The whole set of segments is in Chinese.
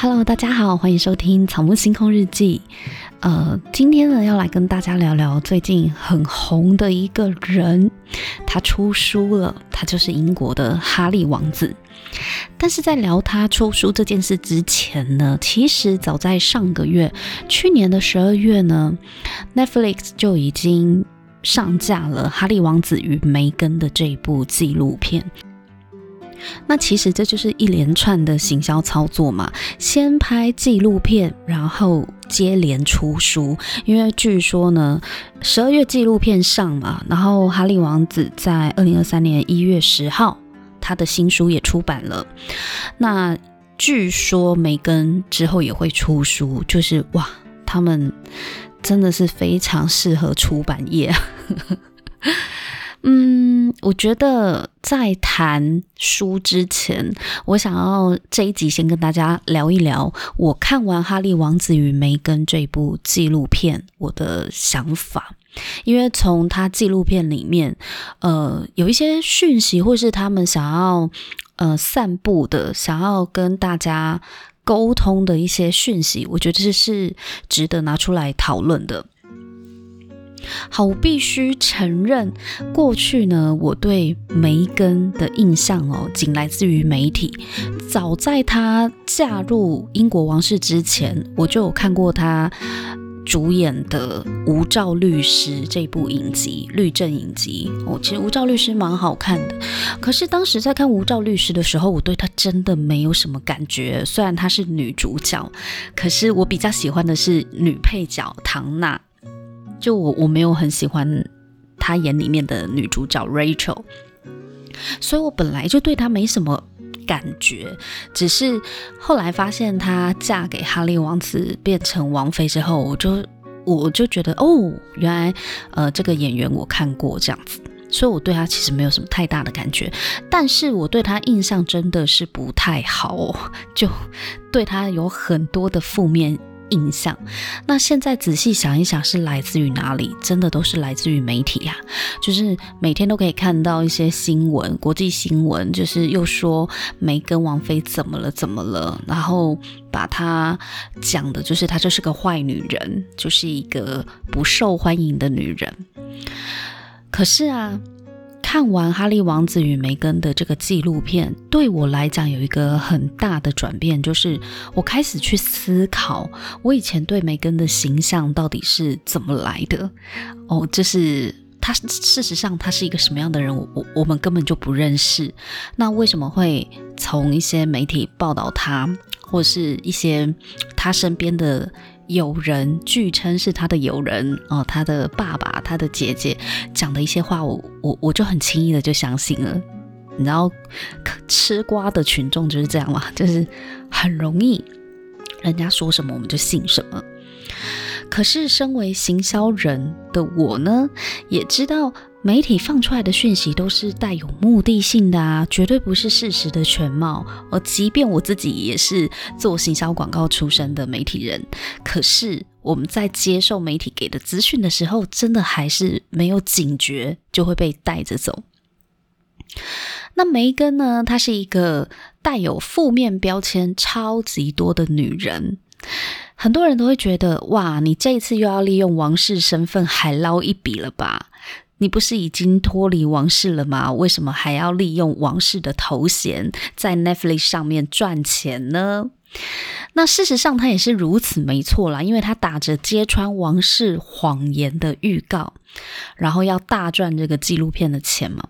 Hello，大家好，欢迎收听《草木星空日记》。呃，今天呢，要来跟大家聊聊最近很红的一个人，他出书了，他就是英国的哈利王子。但是在聊他出书这件事之前呢，其实早在上个月，去年的十二月呢，Netflix 就已经上架了《哈利王子与梅根》的这一部纪录片。那其实这就是一连串的行销操作嘛，先拍纪录片，然后接连出书。因为据说呢，十二月纪录片上嘛，然后哈利王子在二零二三年一月十号，他的新书也出版了。那据说梅根之后也会出书，就是哇，他们真的是非常适合出版业。嗯，我觉得在谈书之前，我想要这一集先跟大家聊一聊我看完《哈利王子与梅根》这部纪录片我的想法，因为从他纪录片里面，呃，有一些讯息或是他们想要呃散布的、想要跟大家沟通的一些讯息，我觉得这是值得拿出来讨论的。好，我必须承认，过去呢，我对梅根的印象哦，仅来自于媒体。早在她嫁入英国王室之前，我就有看过她主演的《无照律师》这部影集，律政影集。哦，其实《无照律师》蛮好看的，可是当时在看《无照律师》的时候，我对她真的没有什么感觉。虽然她是女主角，可是我比较喜欢的是女配角唐娜。就我我没有很喜欢他演里面的女主角 Rachel，所以我本来就对她没什么感觉。只是后来发现她嫁给哈利王子变成王妃之后，我就我就觉得哦，原来呃这个演员我看过这样子，所以我对她其实没有什么太大的感觉。但是我对她印象真的是不太好哦，就对她有很多的负面印象，那现在仔细想一想，是来自于哪里？真的都是来自于媒体呀、啊，就是每天都可以看到一些新闻，国际新闻，就是又说梅根王妃怎么了，怎么了，然后把她讲的就是她就是个坏女人，就是一个不受欢迎的女人。可是啊。看完《哈利王子与梅根》的这个纪录片，对我来讲有一个很大的转变，就是我开始去思考，我以前对梅根的形象到底是怎么来的？哦，就是他，事实上他是一个什么样的人？我我们根本就不认识。那为什么会从一些媒体报道他，或是一些他身边的？友人据称是他的友人哦，他的爸爸、他的姐姐讲的一些话，我我我就很轻易的就相信了。你知道，吃瓜的群众就是这样嘛，就是很容易，人家说什么我们就信什么。可是身为行销人的我呢，也知道。媒体放出来的讯息都是带有目的性的啊，绝对不是事实的全貌。而即便我自己也是做行销广告出身的媒体人，可是我们在接受媒体给的资讯的时候，真的还是没有警觉，就会被带着走。那梅根呢？她是一个带有负面标签超级多的女人，很多人都会觉得，哇，你这一次又要利用王室身份海捞一笔了吧？你不是已经脱离王室了吗？为什么还要利用王室的头衔在 Netflix 上面赚钱呢？那事实上他也是如此，没错啦，因为他打着揭穿王室谎言的预告，然后要大赚这个纪录片的钱嘛。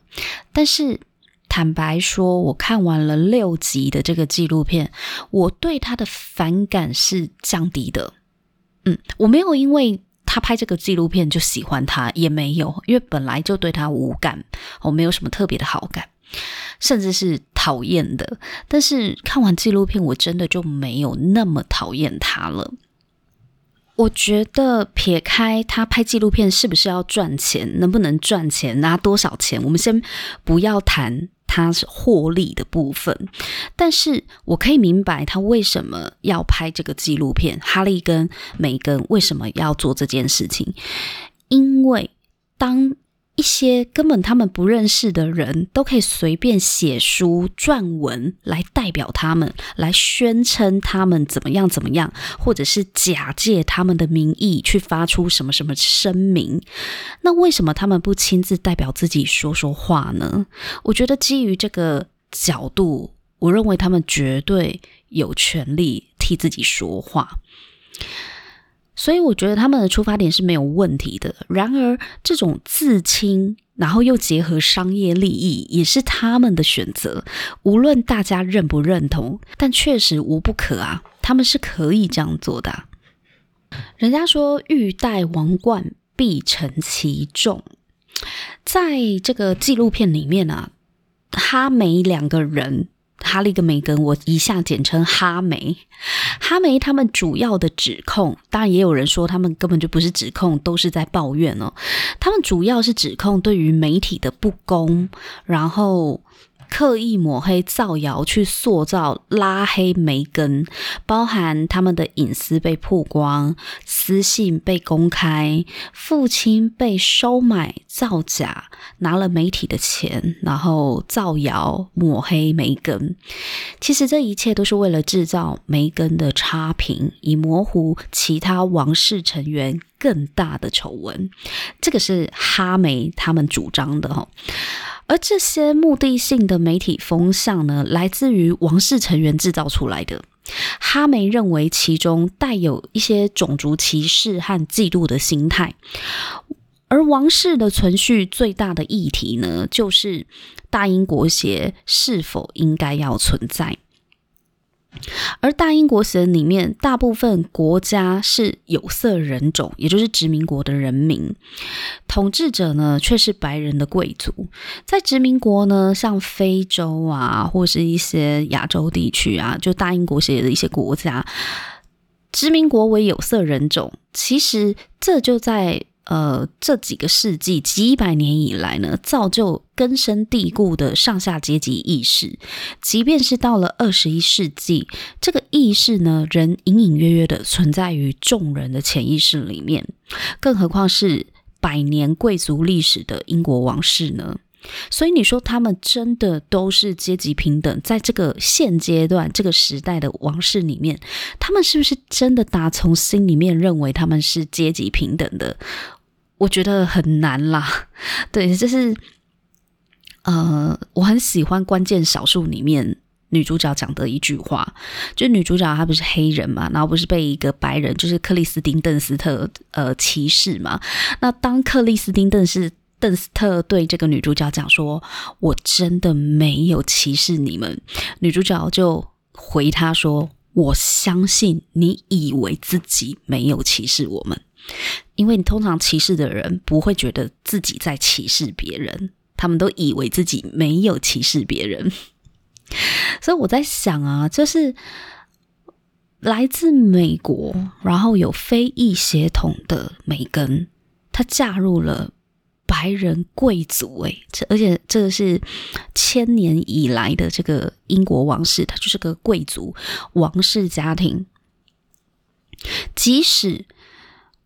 但是坦白说，我看完了六集的这个纪录片，我对他的反感是降低的。嗯，我没有因为。他拍这个纪录片就喜欢他也没有，因为本来就对他无感，我没有什么特别的好感，甚至是讨厌的。但是看完纪录片，我真的就没有那么讨厌他了。我觉得撇开他拍纪录片是不是要赚钱，能不能赚钱，拿多少钱，我们先不要谈。他是获利的部分，但是我可以明白他为什么要拍这个纪录片。哈利跟梅根为什么要做这件事情？因为当一些根本他们不认识的人都可以随便写书撰文来代表他们，来宣称他们怎么样怎么样，或者是假借他们的名义去发出什么什么声明。那为什么他们不亲自代表自己说说话呢？我觉得基于这个角度，我认为他们绝对有权利替自己说话。所以我觉得他们的出发点是没有问题的。然而，这种自清，然后又结合商业利益，也是他们的选择。无论大家认不认同，但确实无不可啊，他们是可以这样做的。人家说欲戴王冠，必承其重。在这个纪录片里面啊，哈梅两个人。哈利跟梅根，我一下简称哈梅。哈梅他们主要的指控，当然也有人说他们根本就不是指控，都是在抱怨哦。他们主要是指控对于媒体的不公，然后。刻意抹黑、造谣，去塑造、拉黑梅根，包含他们的隐私被曝光、私信被公开、父亲被收买、造假、拿了媒体的钱，然后造谣、抹黑梅根。其实这一切都是为了制造梅根的差评，以模糊其他王室成员更大的丑闻。这个是哈梅他们主张的哈。而这些目的性的媒体风向呢，来自于王室成员制造出来的。哈梅认为其中带有一些种族歧视和嫉妒的心态。而王室的存续最大的议题呢，就是大英国协是否应该要存在。而大英国协里面，大部分国家是有色人种，也就是殖民国的人民，统治者呢却是白人的贵族。在殖民国呢，像非洲啊，或是一些亚洲地区啊，就大英国协的一些国家，殖民国为有色人种，其实这就在。呃，这几个世纪、几百年以来呢，造就根深蒂固的上下阶级意识。即便是到了二十一世纪，这个意识呢，仍隐隐约约的存在于众人的潜意识里面。更何况是百年贵族历史的英国王室呢？所以你说他们真的都是阶级平等？在这个现阶段、这个时代的王室里面，他们是不是真的打从心里面认为他们是阶级平等的？我觉得很难啦，对，就是，呃，我很喜欢《关键少数》里面女主角讲的一句话，就女主角她不是黑人嘛，然后不是被一个白人，就是克里斯汀邓斯特呃歧视嘛。那当克里斯汀邓斯邓斯特对这个女主角讲说：“我真的没有歧视你们。”女主角就回他说：“我相信你以为自己没有歧视我们。”因为你通常歧视的人不会觉得自己在歧视别人，他们都以为自己没有歧视别人。所以我在想啊，就是来自美国，然后有非裔血统的梅根，她嫁入了白人贵族，诶，而且这个是千年以来的这个英国王室，它就是个贵族王室家庭，即使。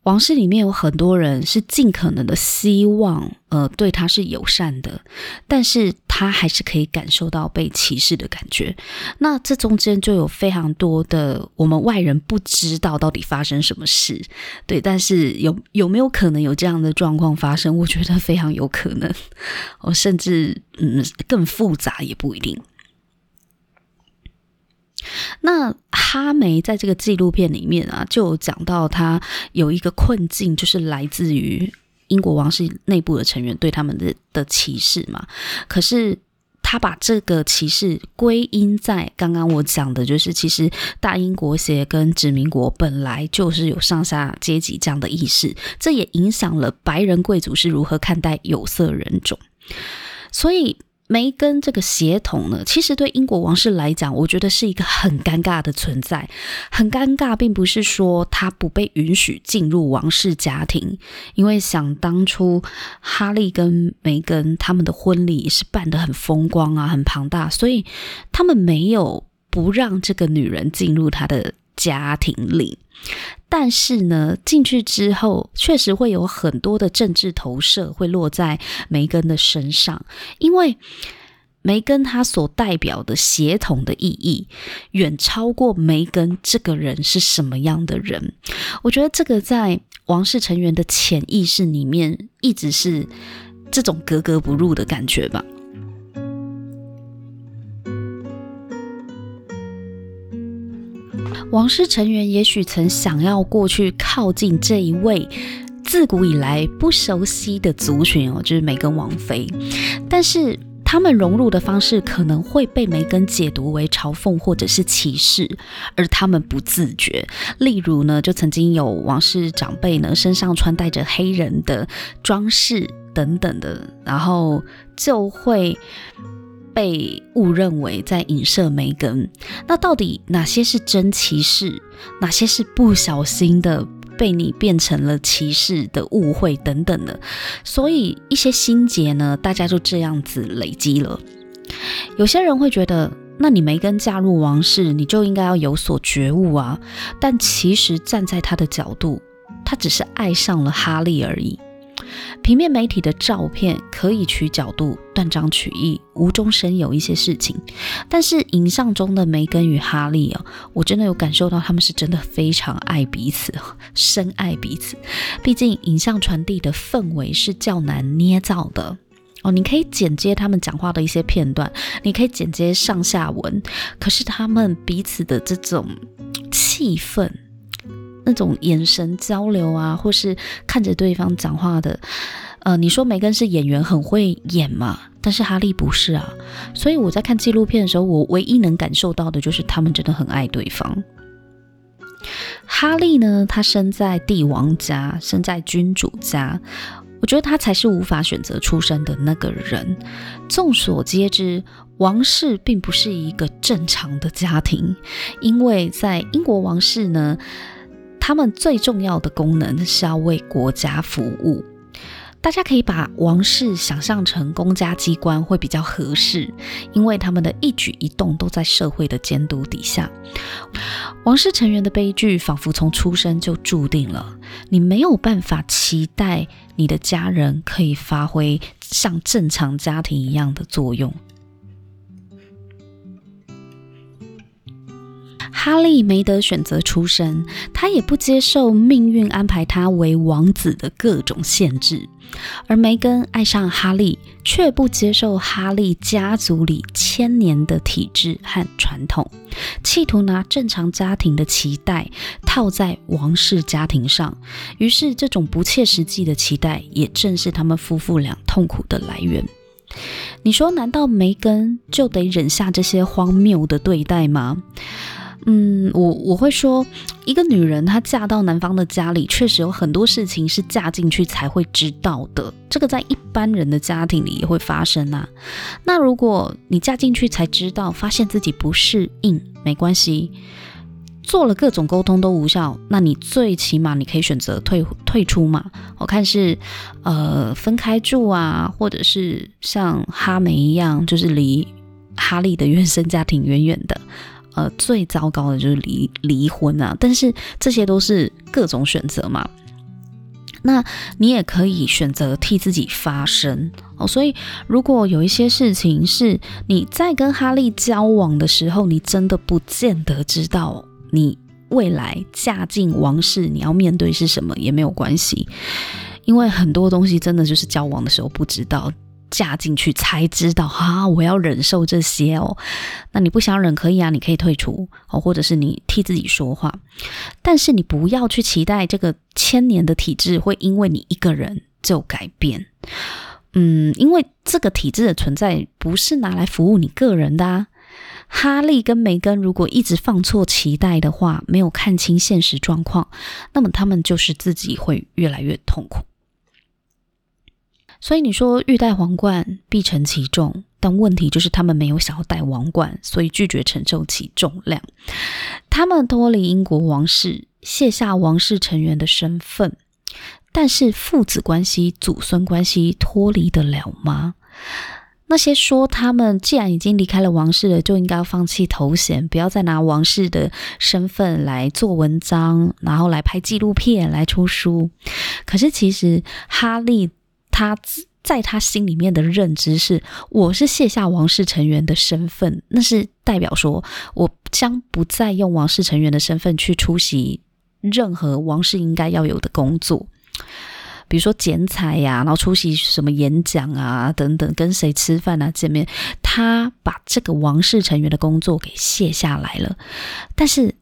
王室里面有很多人是尽可能的希望，呃，对他是友善的，但是他还是可以感受到被歧视的感觉。那这中间就有非常多的我们外人不知道到底发生什么事，对，但是有有没有可能有这样的状况发生？我觉得非常有可能，我甚至嗯更复杂也不一定。那哈梅在这个纪录片里面啊，就讲到他有一个困境，就是来自于英国王室内部的成员对他们的的歧视嘛。可是他把这个歧视归因在刚刚我讲的，就是其实大英国协跟殖民国本来就是有上下阶级这样的意识，这也影响了白人贵族是如何看待有色人种，所以。梅根这个血统呢，其实对英国王室来讲，我觉得是一个很尴尬的存在。很尴尬，并不是说他不被允许进入王室家庭，因为想当初哈利跟梅根他们的婚礼是办得很风光啊，很庞大，所以他们没有不让这个女人进入他的家庭里。但是呢，进去之后，确实会有很多的政治投射会落在梅根的身上，因为梅根他所代表的协同的意义，远超过梅根这个人是什么样的人。我觉得这个在王室成员的潜意识里面，一直是这种格格不入的感觉吧。王室成员也许曾想要过去靠近这一位自古以来不熟悉的族群哦，就是梅根王妃。但是他们融入的方式可能会被梅根解读为嘲讽或者是歧视，而他们不自觉。例如呢，就曾经有王室长辈呢身上穿戴着黑人的装饰等等的，然后就会。被误认为在影射梅根，那到底哪些是真歧视，哪些是不小心的被你变成了歧视的误会等等的，所以一些心结呢，大家就这样子累积了。有些人会觉得，那你梅根嫁入王室，你就应该要有所觉悟啊。但其实站在他的角度，他只是爱上了哈利而已。平面媒体的照片可以取角度，断章取义，无中生有一些事情。但是影像中的梅根与哈利啊，我真的有感受到他们是真的非常爱彼此，深爱彼此。毕竟影像传递的氛围是较难捏造的哦。你可以剪接他们讲话的一些片段，你可以剪接上下文，可是他们彼此的这种气氛。那种眼神交流啊，或是看着对方讲话的，呃，你说梅根是演员很会演嘛？但是哈利不是啊，所以我在看纪录片的时候，我唯一能感受到的就是他们真的很爱对方。哈利呢，他生在帝王家，生在君主家，我觉得他才是无法选择出生的那个人。众所皆知，王室并不是一个正常的家庭，因为在英国王室呢。他们最重要的功能是要为国家服务。大家可以把王室想象成公家机关会比较合适，因为他们的一举一动都在社会的监督底下。王室成员的悲剧仿佛从出生就注定了，你没有办法期待你的家人可以发挥像正常家庭一样的作用。哈利没得选择出生，他也不接受命运安排他为王子的各种限制。而梅根爱上哈利，却不接受哈利家族里千年的体制和传统，企图拿正常家庭的期待套在王室家庭上。于是，这种不切实际的期待，也正是他们夫妇俩痛苦的来源。你说，难道梅根就得忍下这些荒谬的对待吗？嗯，我我会说，一个女人她嫁到男方的家里，确实有很多事情是嫁进去才会知道的。这个在一般人的家庭里也会发生啊。那如果你嫁进去才知道，发现自己不适应，没关系，做了各种沟通都无效，那你最起码你可以选择退退出嘛。我看是呃分开住啊，或者是像哈梅一样，就是离哈利的原生家庭远远的。呃，最糟糕的就是离离婚啊！但是这些都是各种选择嘛。那你也可以选择替自己发声哦。所以，如果有一些事情是你在跟哈利交往的时候，你真的不见得知道你未来嫁进王室你要面对是什么，也没有关系，因为很多东西真的就是交往的时候不知道。嫁进去才知道啊，我要忍受这些哦。那你不想忍可以啊，你可以退出哦，或者是你替自己说话。但是你不要去期待这个千年的体制会因为你一个人就改变。嗯，因为这个体制的存在不是拿来服务你个人的啊。哈利跟梅根如果一直放错期待的话，没有看清现实状况，那么他们就是自己会越来越痛苦。所以你说欲戴皇冠必承其重，但问题就是他们没有想要戴王冠，所以拒绝承受其重量。他们脱离英国王室，卸下王室成员的身份，但是父子关系、祖孙关系脱离得了吗？那些说他们既然已经离开了王室了，就应该放弃头衔，不要再拿王室的身份来做文章，然后来拍纪录片、来出书。可是其实哈利他在他心里面的认知是，我是卸下王室成员的身份，那是代表说我将不再用王室成员的身份去出席任何王室应该要有的工作。比如说剪彩呀，然后出席什么演讲啊等等，跟谁吃饭啊见面，他把这个王室成员的工作给卸下来了。但是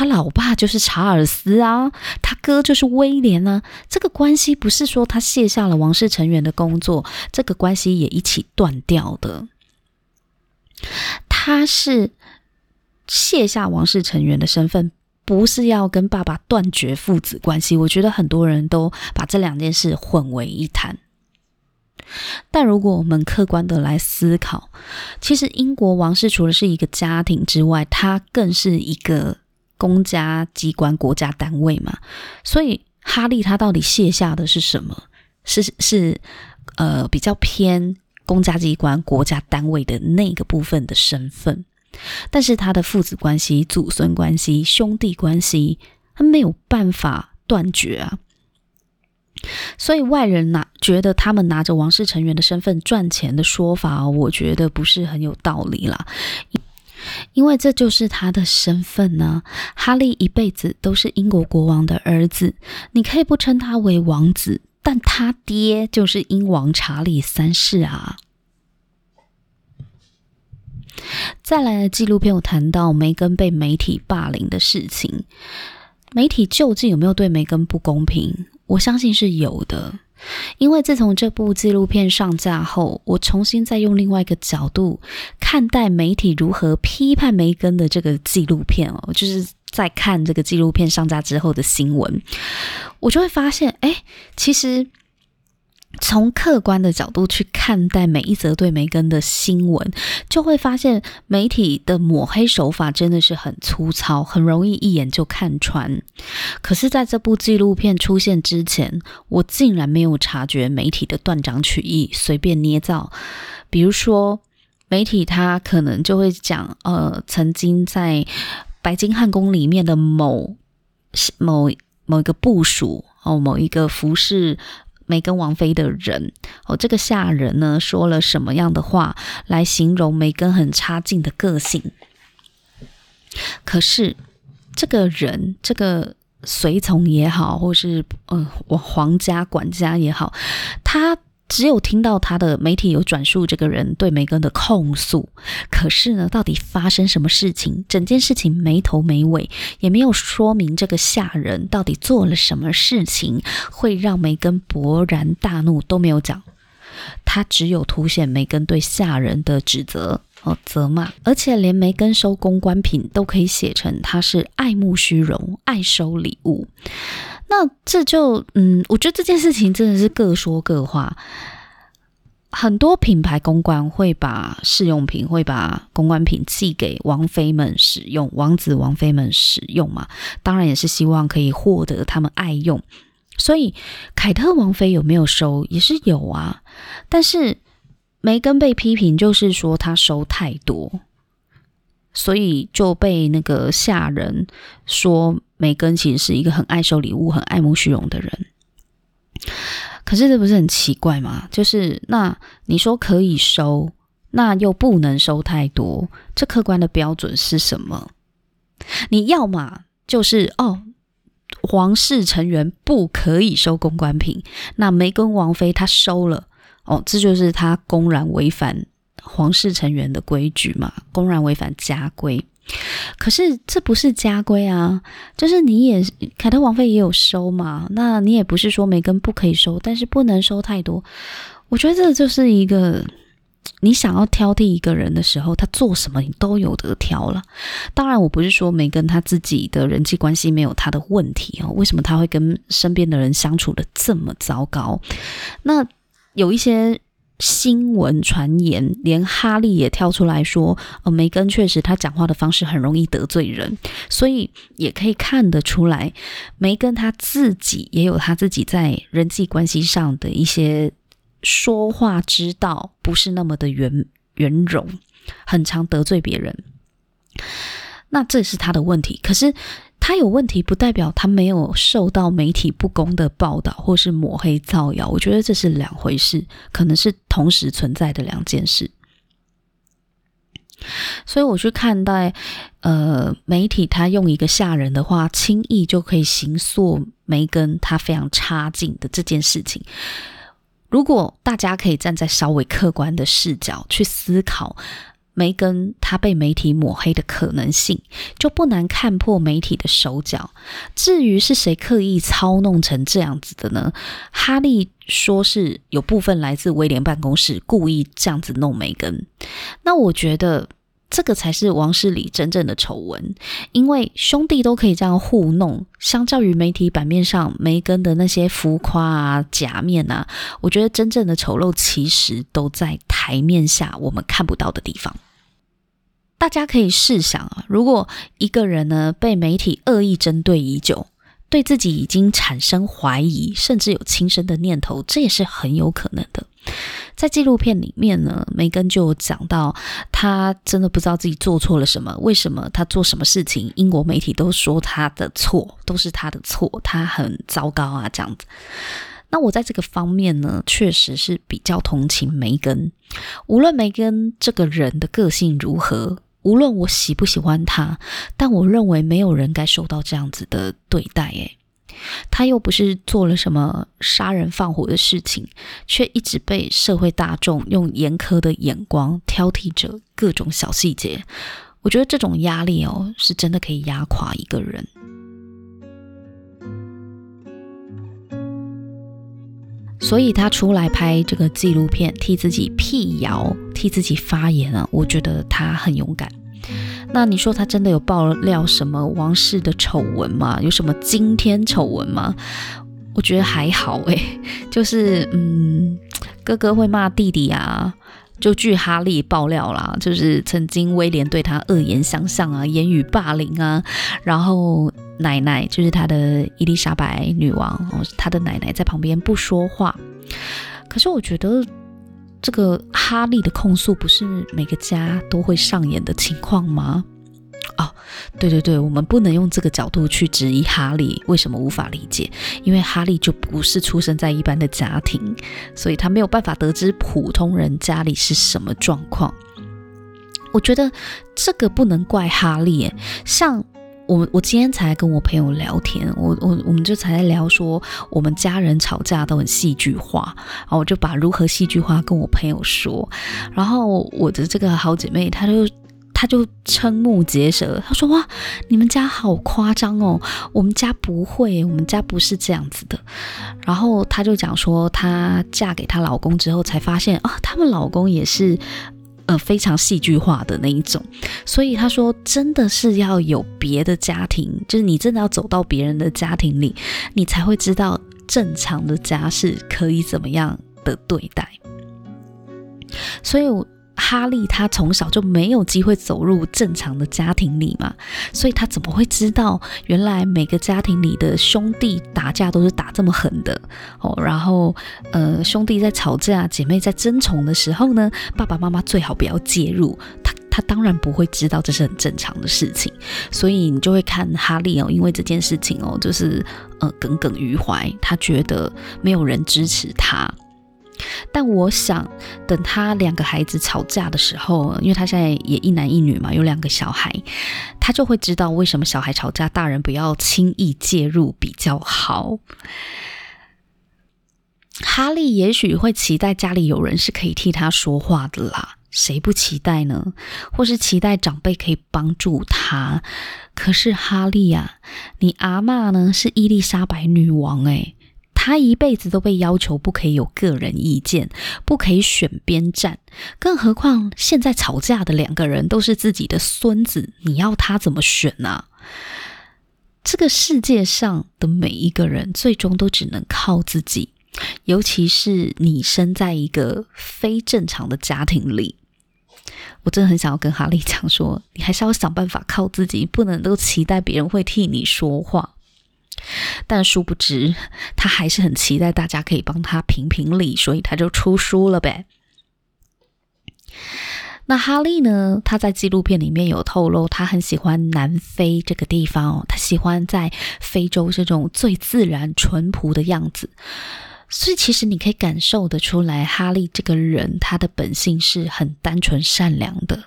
他老爸就是查尔斯啊，他哥就是威廉啊，这个关系不是说他卸下了王室成员的工作，这个关系也一起断掉的。他是卸下王室成员的身份。不是要跟爸爸断绝父子关系，我觉得很多人都把这两件事混为一谈。但如果我们客观的来思考，其实英国王室除了是一个家庭之外，它更是一个公家机关、国家单位嘛。所以哈利他到底卸下的是什么？是是呃比较偏公家机关、国家单位的那个部分的身份。但是他的父子关系、祖孙关系、兄弟关系，他没有办法断绝啊。所以外人拿觉得他们拿着王室成员的身份赚钱的说法，我觉得不是很有道理啦。因为这就是他的身份呢。哈利一辈子都是英国国王的儿子，你可以不称他为王子，但他爹就是英王查理三世啊。再来的纪录片有谈到梅根被媒体霸凌的事情，媒体究竟有没有对梅根不公平？我相信是有的，因为自从这部纪录片上架后，我重新再用另外一个角度看待媒体如何批判梅根的这个纪录片哦，就是在看这个纪录片上架之后的新闻，我就会发现，哎，其实。从客观的角度去看待每一则对梅根的新闻，就会发现媒体的抹黑手法真的是很粗糙，很容易一眼就看穿。可是，在这部纪录片出现之前，我竟然没有察觉媒体的断章取义、随便捏造。比如说，媒体他可能就会讲，呃，曾经在白金汉宫里面的某某某一个部署哦，某一个服侍。梅根王妃的人哦，这个下人呢，说了什么样的话来形容梅根很差劲的个性？可是这个人，这个随从也好，或是嗯，我皇家管家也好，他。只有听到他的媒体有转述这个人对梅根的控诉，可是呢，到底发生什么事情？整件事情没头没尾，也没有说明这个下人到底做了什么事情会让梅根勃然大怒，都没有讲。他只有凸显梅根对下人的指责和责骂，而且连梅根收公关品都可以写成他是爱慕虚荣、爱收礼物。那这就嗯，我觉得这件事情真的是各说各话。很多品牌公关会把试用品、会把公关品寄给王妃们使用，王子王妃们使用嘛，当然也是希望可以获得他们爱用。所以凯特王妃有没有收也是有啊，但是梅根被批评就是说她收太多。所以就被那个下人说，梅根其实是一个很爱收礼物、很爱慕虚荣的人。可是这不是很奇怪吗？就是那你说可以收，那又不能收太多，这客观的标准是什么？你要嘛就是哦，皇室成员不可以收公关品，那梅根王妃她收了，哦，这就是她公然违反。皇室成员的规矩嘛，公然违反家规。可是这不是家规啊，就是你也凯特王妃也有收嘛，那你也不是说梅根不可以收，但是不能收太多。我觉得这就是一个你想要挑剔一个人的时候，他做什么你都有得挑了。当然，我不是说梅根他自己的人际关系没有他的问题哦，为什么他会跟身边的人相处得这么糟糕？那有一些。新闻传言，连哈利也跳出来说：“呃，梅根确实，他讲话的方式很容易得罪人，所以也可以看得出来，梅根他自己也有他自己在人际关系上的一些说话之道不是那么的圆圆融，很常得罪别人。那这是他的问题。可是他有问题，不代表他没有受到媒体不公的报道或是抹黑造谣。我觉得这是两回事，可能是同时存在的两件事。所以我去看待，呃，媒体他用一个吓人的话，轻易就可以行塑梅根他非常差劲的这件事情。如果大家可以站在稍微客观的视角去思考，梅根他被媒体抹黑的可能性，就不难看破媒体的手脚。至于是谁刻意操弄成这样子的呢？哈利说是有部分来自威廉办公室故意这样子弄梅根。那我觉得。这个才是王室里真正的丑闻，因为兄弟都可以这样糊弄，相较于媒体版面上梅根的那些浮夸啊、假面啊，我觉得真正的丑陋其实都在台面下我们看不到的地方。大家可以试想啊，如果一个人呢被媒体恶意针对已久，对自己已经产生怀疑，甚至有轻生的念头，这也是很有可能的。在纪录片里面呢，梅根就讲到，他真的不知道自己做错了什么，为什么他做什么事情，英国媒体都说他的错，都是他的错，他很糟糕啊，这样子。那我在这个方面呢，确实是比较同情梅根。无论梅根这个人的个性如何，无论我喜不喜欢他，但我认为没有人该受到这样子的对待，诶。他又不是做了什么杀人放火的事情，却一直被社会大众用严苛的眼光挑剔着各种小细节。我觉得这种压力哦，是真的可以压垮一个人。所以他出来拍这个纪录片，替自己辟谣，替自己发言啊，我觉得他很勇敢。那你说他真的有爆料什么王室的丑闻吗？有什么惊天丑闻吗？我觉得还好诶，就是嗯，哥哥会骂弟弟啊，就据哈利爆料啦，就是曾经威廉对他恶言相向啊，言语霸凌啊，然后奶奶就是他的伊丽莎白女王哦，他的奶奶在旁边不说话。可是我觉得。这个哈利的控诉不是每个家都会上演的情况吗？哦，对对对，我们不能用这个角度去质疑哈利为什么无法理解，因为哈利就不是出生在一般的家庭，所以他没有办法得知普通人家里是什么状况。我觉得这个不能怪哈利，像。我我今天才跟我朋友聊天，我我我们就才在聊说我们家人吵架都很戏剧化，然后我就把如何戏剧化跟我朋友说，然后我的这个好姐妹她就她就瞠目结舌，她说哇，你们家好夸张哦，我们家不会，我们家不是这样子的，然后她就讲说她嫁给她老公之后才发现啊，他们老公也是。呃，非常戏剧化的那一种，所以他说，真的是要有别的家庭，就是你真的要走到别人的家庭里，你才会知道正常的家是可以怎么样的对待。所以我。哈利他从小就没有机会走入正常的家庭里嘛，所以他怎么会知道原来每个家庭里的兄弟打架都是打这么狠的哦？然后呃，兄弟在吵架，姐妹在争宠的时候呢，爸爸妈妈最好不要介入。他他当然不会知道这是很正常的事情，所以你就会看哈利哦，因为这件事情哦，就是呃耿耿于怀，他觉得没有人支持他。但我想，等他两个孩子吵架的时候，因为他现在也一男一女嘛，有两个小孩，他就会知道为什么小孩吵架，大人不要轻易介入比较好。哈利也许会期待家里有人是可以替他说话的啦，谁不期待呢？或是期待长辈可以帮助他？可是哈利啊，你阿嬷呢是伊丽莎白女王诶。他一辈子都被要求不可以有个人意见，不可以选边站，更何况现在吵架的两个人都是自己的孙子，你要他怎么选呢？这个世界上的每一个人最终都只能靠自己，尤其是你生在一个非正常的家庭里。我真的很想要跟哈利讲说，你还是要想办法靠自己，不能都期待别人会替你说话。但殊不知，他还是很期待大家可以帮他评评理，所以他就出书了呗。那哈利呢？他在纪录片里面有透露，他很喜欢南非这个地方哦，他喜欢在非洲这种最自然、淳朴的样子。所以，其实你可以感受得出来，哈利这个人他的本性是很单纯善良的。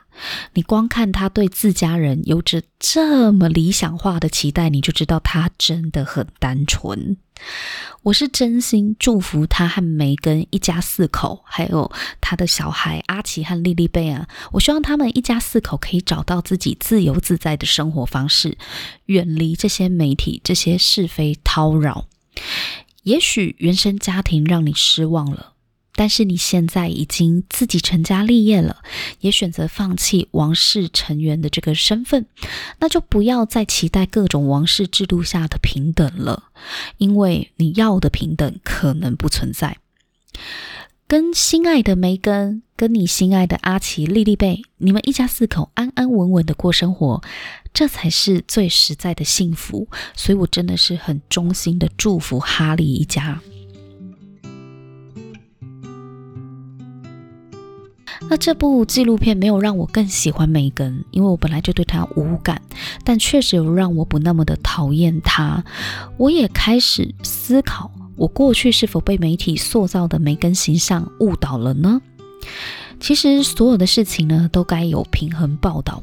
你光看他对自家人有着这么理想化的期待，你就知道他真的很单纯。我是真心祝福他和梅根一家四口，还有他的小孩阿奇和莉莉贝啊。我希望他们一家四口可以找到自己自由自在的生活方式，远离这些媒体这些是非叨扰。也许原生家庭让你失望了，但是你现在已经自己成家立业了，也选择放弃王室成员的这个身份，那就不要再期待各种王室制度下的平等了，因为你要的平等可能不存在。跟心爱的梅根，跟你心爱的阿奇、莉莉贝，你们一家四口安安稳稳的过生活，这才是最实在的幸福。所以我真的是很衷心的祝福哈利一家。那这部纪录片没有让我更喜欢梅根，因为我本来就对她无感，但确实有让我不那么的讨厌她。我也开始思考。我过去是否被媒体塑造的梅根形象误导了呢？其实所有的事情呢，都该有平衡报道。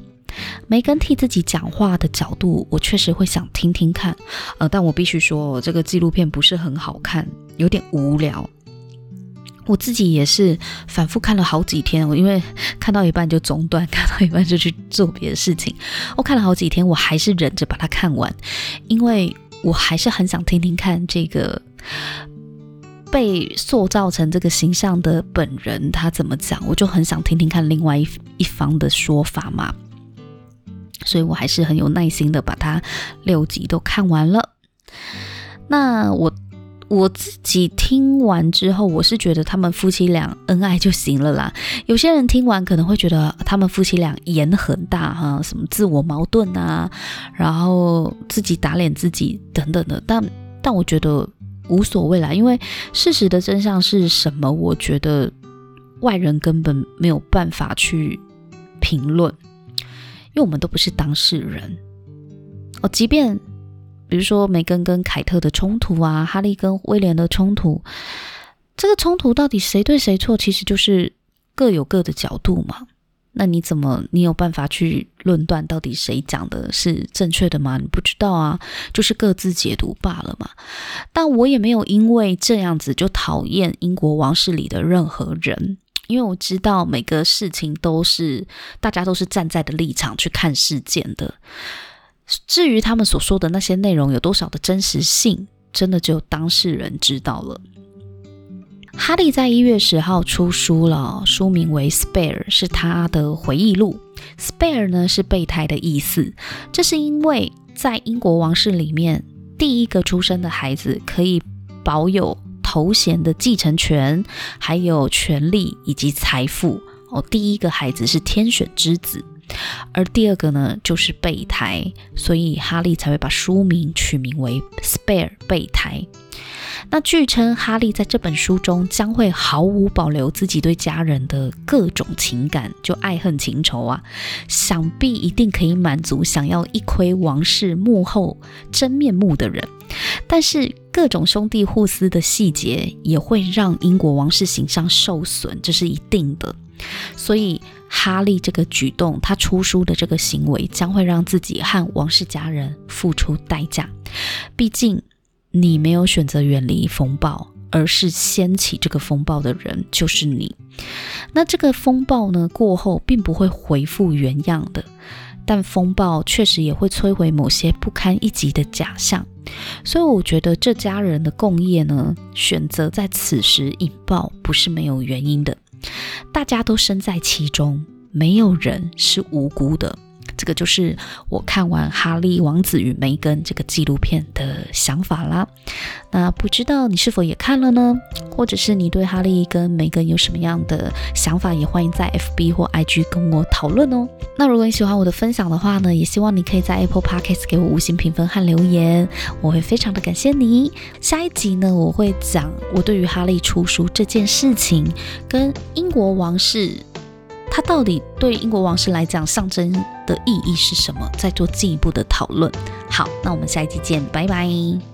梅根替自己讲话的角度，我确实会想听听看。呃，但我必须说，这个纪录片不是很好看，有点无聊。我自己也是反复看了好几天，我因为看到一半就中断，看到一半就去做别的事情。我看了好几天，我还是忍着把它看完，因为我还是很想听听看这个。被塑造成这个形象的本人他怎么讲？我就很想听听看另外一一方的说法嘛，所以我还是很有耐心的把它六集都看完了。那我我自己听完之后，我是觉得他们夫妻俩恩爱就行了啦。有些人听完可能会觉得他们夫妻俩演很大哈，什么自我矛盾啊，然后自己打脸自己等等的，但但我觉得。无所谓啦，因为事实的真相是什么？我觉得外人根本没有办法去评论，因为我们都不是当事人。哦，即便比如说梅根跟凯特的冲突啊，哈利跟威廉的冲突，这个冲突到底谁对谁错？其实就是各有各的角度嘛。那你怎么，你有办法去论断到底谁讲的是正确的吗？你不知道啊，就是各自解读罢了嘛。但我也没有因为这样子就讨厌英国王室里的任何人，因为我知道每个事情都是大家都是站在的立场去看事件的。至于他们所说的那些内容有多少的真实性，真的只有当事人知道了。哈利在一月十号出书了，书名为《Spare》，是他的回忆录。Spare 呢是备胎的意思，这是因为在英国王室里面，第一个出生的孩子可以保有头衔的继承权，还有权利以及财富。哦，第一个孩子是天选之子，而第二个呢就是备胎，所以哈利才会把书名取名为《Spare》备胎。那据称，哈利在这本书中将会毫无保留自己对家人的各种情感，就爱恨情仇啊，想必一定可以满足想要一窥王室幕后真面目的人。但是，各种兄弟互撕的细节也会让英国王室形象受损，这是一定的。所以，哈利这个举动，他出书的这个行为，将会让自己和王室家人付出代价。毕竟。你没有选择远离风暴，而是掀起这个风暴的人就是你。那这个风暴呢，过后并不会恢复原样的，但风暴确实也会摧毁某些不堪一击的假象。所以我觉得这家人的共业呢，选择在此时引爆不是没有原因的。大家都身在其中，没有人是无辜的。这个就是我看完《哈利王子与梅根》这个纪录片的想法啦。那不知道你是否也看了呢？或者是你对哈利跟梅根有什么样的想法，也欢迎在 FB 或 IG 跟我讨论哦。那如果你喜欢我的分享的话呢，也希望你可以在 Apple Podcast 给我五星评分和留言，我会非常的感谢你。下一集呢，我会讲我对于哈利出书这件事情跟英国王室。它到底对英国王室来讲象征的意义是什么？再做进一步的讨论。好，那我们下一期见，拜拜。